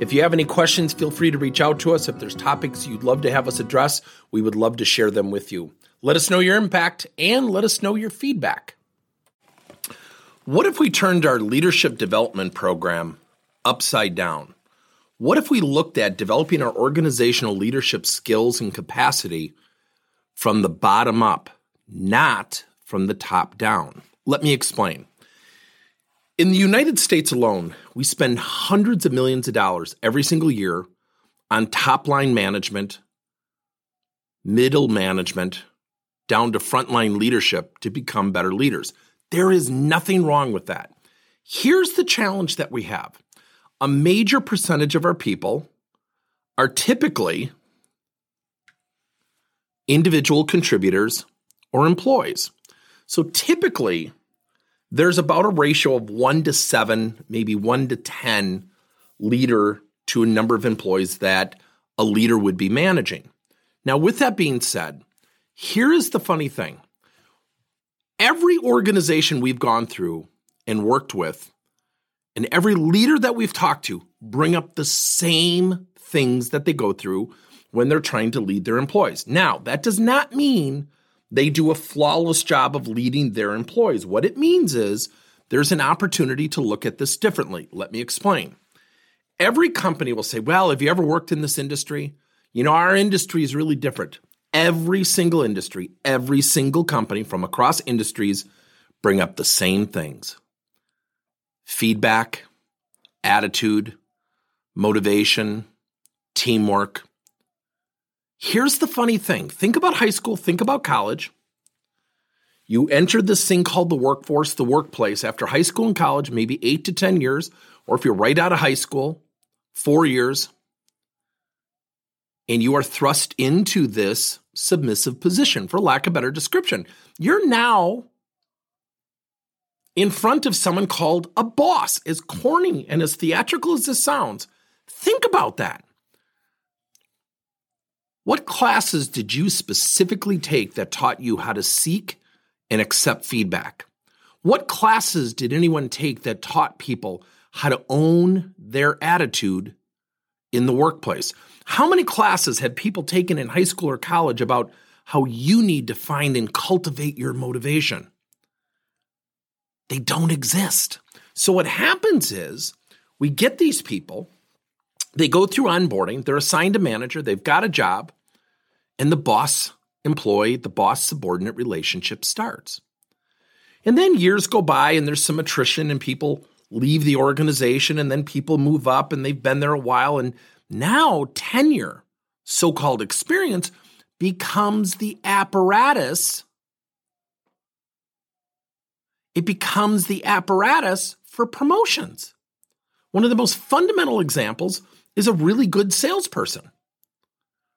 If you have any questions, feel free to reach out to us. If there's topics you'd love to have us address, we would love to share them with you. Let us know your impact and let us know your feedback. What if we turned our leadership development program upside down? What if we looked at developing our organizational leadership skills and capacity from the bottom up, not from the top down? Let me explain. In the United States alone, we spend hundreds of millions of dollars every single year on top line management, middle management, down to frontline leadership to become better leaders. There is nothing wrong with that. Here's the challenge that we have a major percentage of our people are typically individual contributors or employees. So typically, there's about a ratio of one to seven, maybe one to 10 leader to a number of employees that a leader would be managing. Now, with that being said, here is the funny thing every organization we've gone through and worked with, and every leader that we've talked to, bring up the same things that they go through when they're trying to lead their employees. Now, that does not mean they do a flawless job of leading their employees. What it means is there's an opportunity to look at this differently. Let me explain. Every company will say, Well, have you ever worked in this industry? You know, our industry is really different. Every single industry, every single company from across industries bring up the same things feedback, attitude, motivation, teamwork. Here's the funny thing think about high school, think about college. You entered this thing called the workforce, the workplace, after high school and college, maybe eight to 10 years, or if you're right out of high school, four years, and you are thrust into this submissive position, for lack of a better description. You're now in front of someone called a boss, as corny and as theatrical as this sounds. Think about that. What classes did you specifically take that taught you how to seek and accept feedback? What classes did anyone take that taught people how to own their attitude in the workplace? How many classes had people taken in high school or college about how you need to find and cultivate your motivation? They don't exist. So, what happens is we get these people they go through onboarding, they're assigned a manager, they've got a job, and the boss employee, the boss subordinate relationship starts. And then years go by and there's some attrition and people leave the organization and then people move up and they've been there a while. And now tenure, so-called experience becomes the apparatus. It becomes the apparatus for promotions. One of the most fundamental examples is a really good salesperson.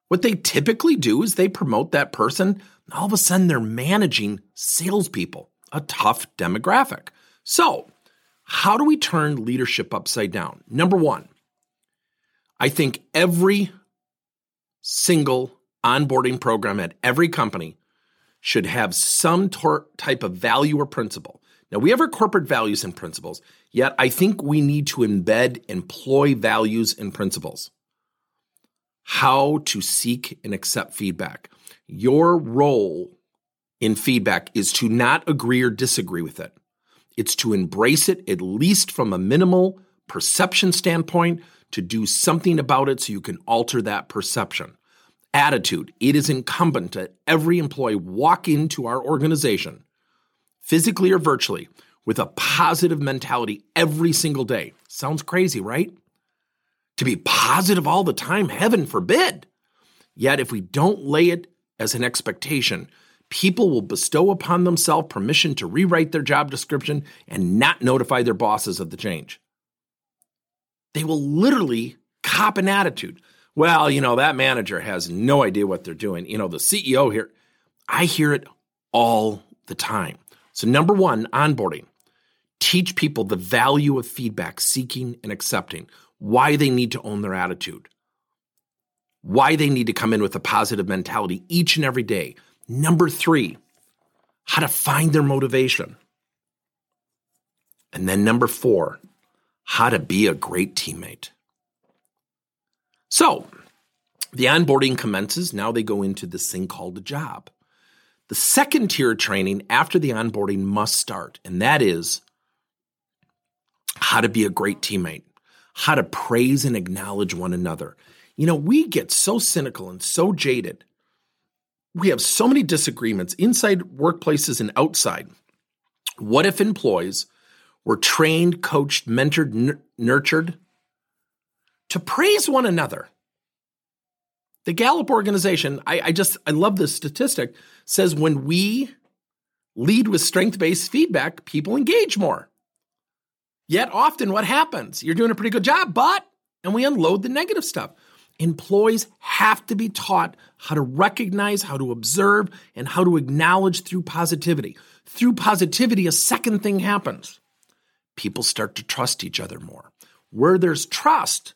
What they typically do is they promote that person, and all of a sudden they're managing salespeople, a tough demographic. So, how do we turn leadership upside down? Number one, I think every single onboarding program at every company should have some tor- type of value or principle. Now, we have our corporate values and principles, yet I think we need to embed employee values and principles. How to seek and accept feedback. Your role in feedback is to not agree or disagree with it. It's to embrace it, at least from a minimal perception standpoint, to do something about it so you can alter that perception. Attitude. It is incumbent that every employee walk into our organization physically or virtually, with a positive mentality every single day. Sounds crazy, right? To be positive all the time, heaven forbid. Yet, if we don't lay it as an expectation, people will bestow upon themselves permission to rewrite their job description and not notify their bosses of the change. They will literally cop an attitude. Well, you know, that manager has no idea what they're doing. You know, the CEO here, I hear it all the time. So, number one, onboarding. Teach people the value of feedback, seeking and accepting, why they need to own their attitude, why they need to come in with a positive mentality each and every day. Number three, how to find their motivation. And then number four, how to be a great teammate. So, the onboarding commences. Now they go into this thing called a job. The second tier of training after the onboarding must start, and that is how to be a great teammate, how to praise and acknowledge one another. You know, we get so cynical and so jaded. We have so many disagreements inside workplaces and outside. What if employees were trained, coached, mentored, n- nurtured to praise one another? The Gallup organization, I, I just, I love this statistic, says when we lead with strength based feedback, people engage more. Yet often what happens? You're doing a pretty good job, but, and we unload the negative stuff. Employees have to be taught how to recognize, how to observe, and how to acknowledge through positivity. Through positivity, a second thing happens. People start to trust each other more. Where there's trust,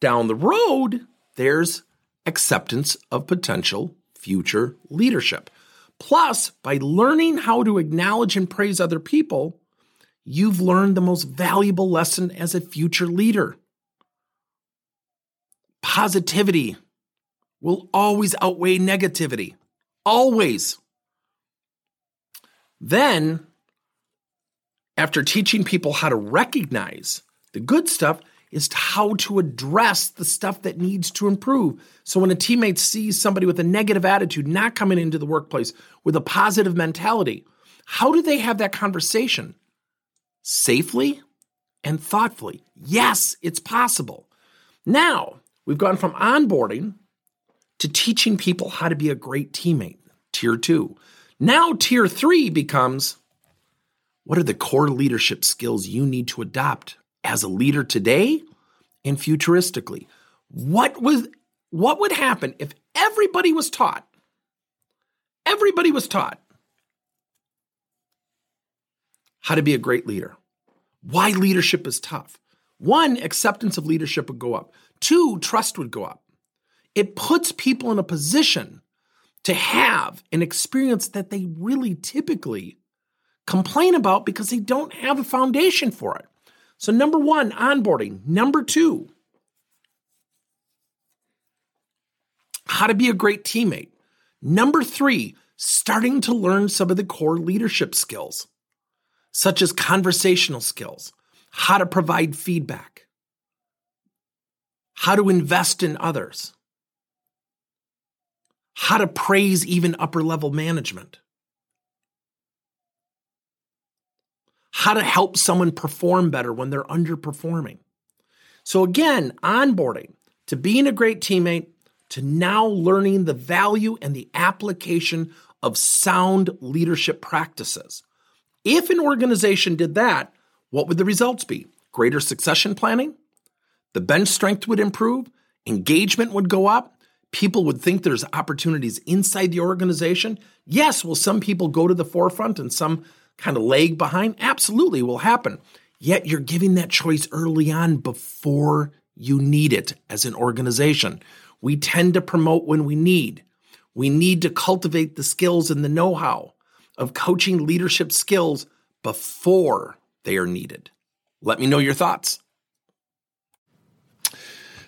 down the road, there's acceptance of potential future leadership. Plus, by learning how to acknowledge and praise other people, you've learned the most valuable lesson as a future leader. Positivity will always outweigh negativity. Always. Then, after teaching people how to recognize the good stuff, is how to address the stuff that needs to improve. So when a teammate sees somebody with a negative attitude not coming into the workplace with a positive mentality, how do they have that conversation? Safely and thoughtfully. Yes, it's possible. Now, we've gone from onboarding to teaching people how to be a great teammate, tier two. Now, tier three becomes what are the core leadership skills you need to adopt as a leader today and futuristically. What was what would happen if everybody was taught? Everybody was taught how to be a great leader. Why leadership is tough. One, acceptance of leadership would go up. Two, trust would go up. It puts people in a position to have an experience that they really typically complain about because they don't have a foundation for it. So, number one, onboarding. Number two, how to be a great teammate. Number three, starting to learn some of the core leadership skills, such as conversational skills, how to provide feedback, how to invest in others, how to praise even upper level management. How to help someone perform better when they're underperforming. So, again, onboarding to being a great teammate, to now learning the value and the application of sound leadership practices. If an organization did that, what would the results be? Greater succession planning? The bench strength would improve, engagement would go up, people would think there's opportunities inside the organization. Yes, will some people go to the forefront and some kind of lag behind? Absolutely will happen. Yet you're giving that choice early on before you need it as an organization. We tend to promote when we need. We need to cultivate the skills and the know how of coaching leadership skills before they are needed. Let me know your thoughts.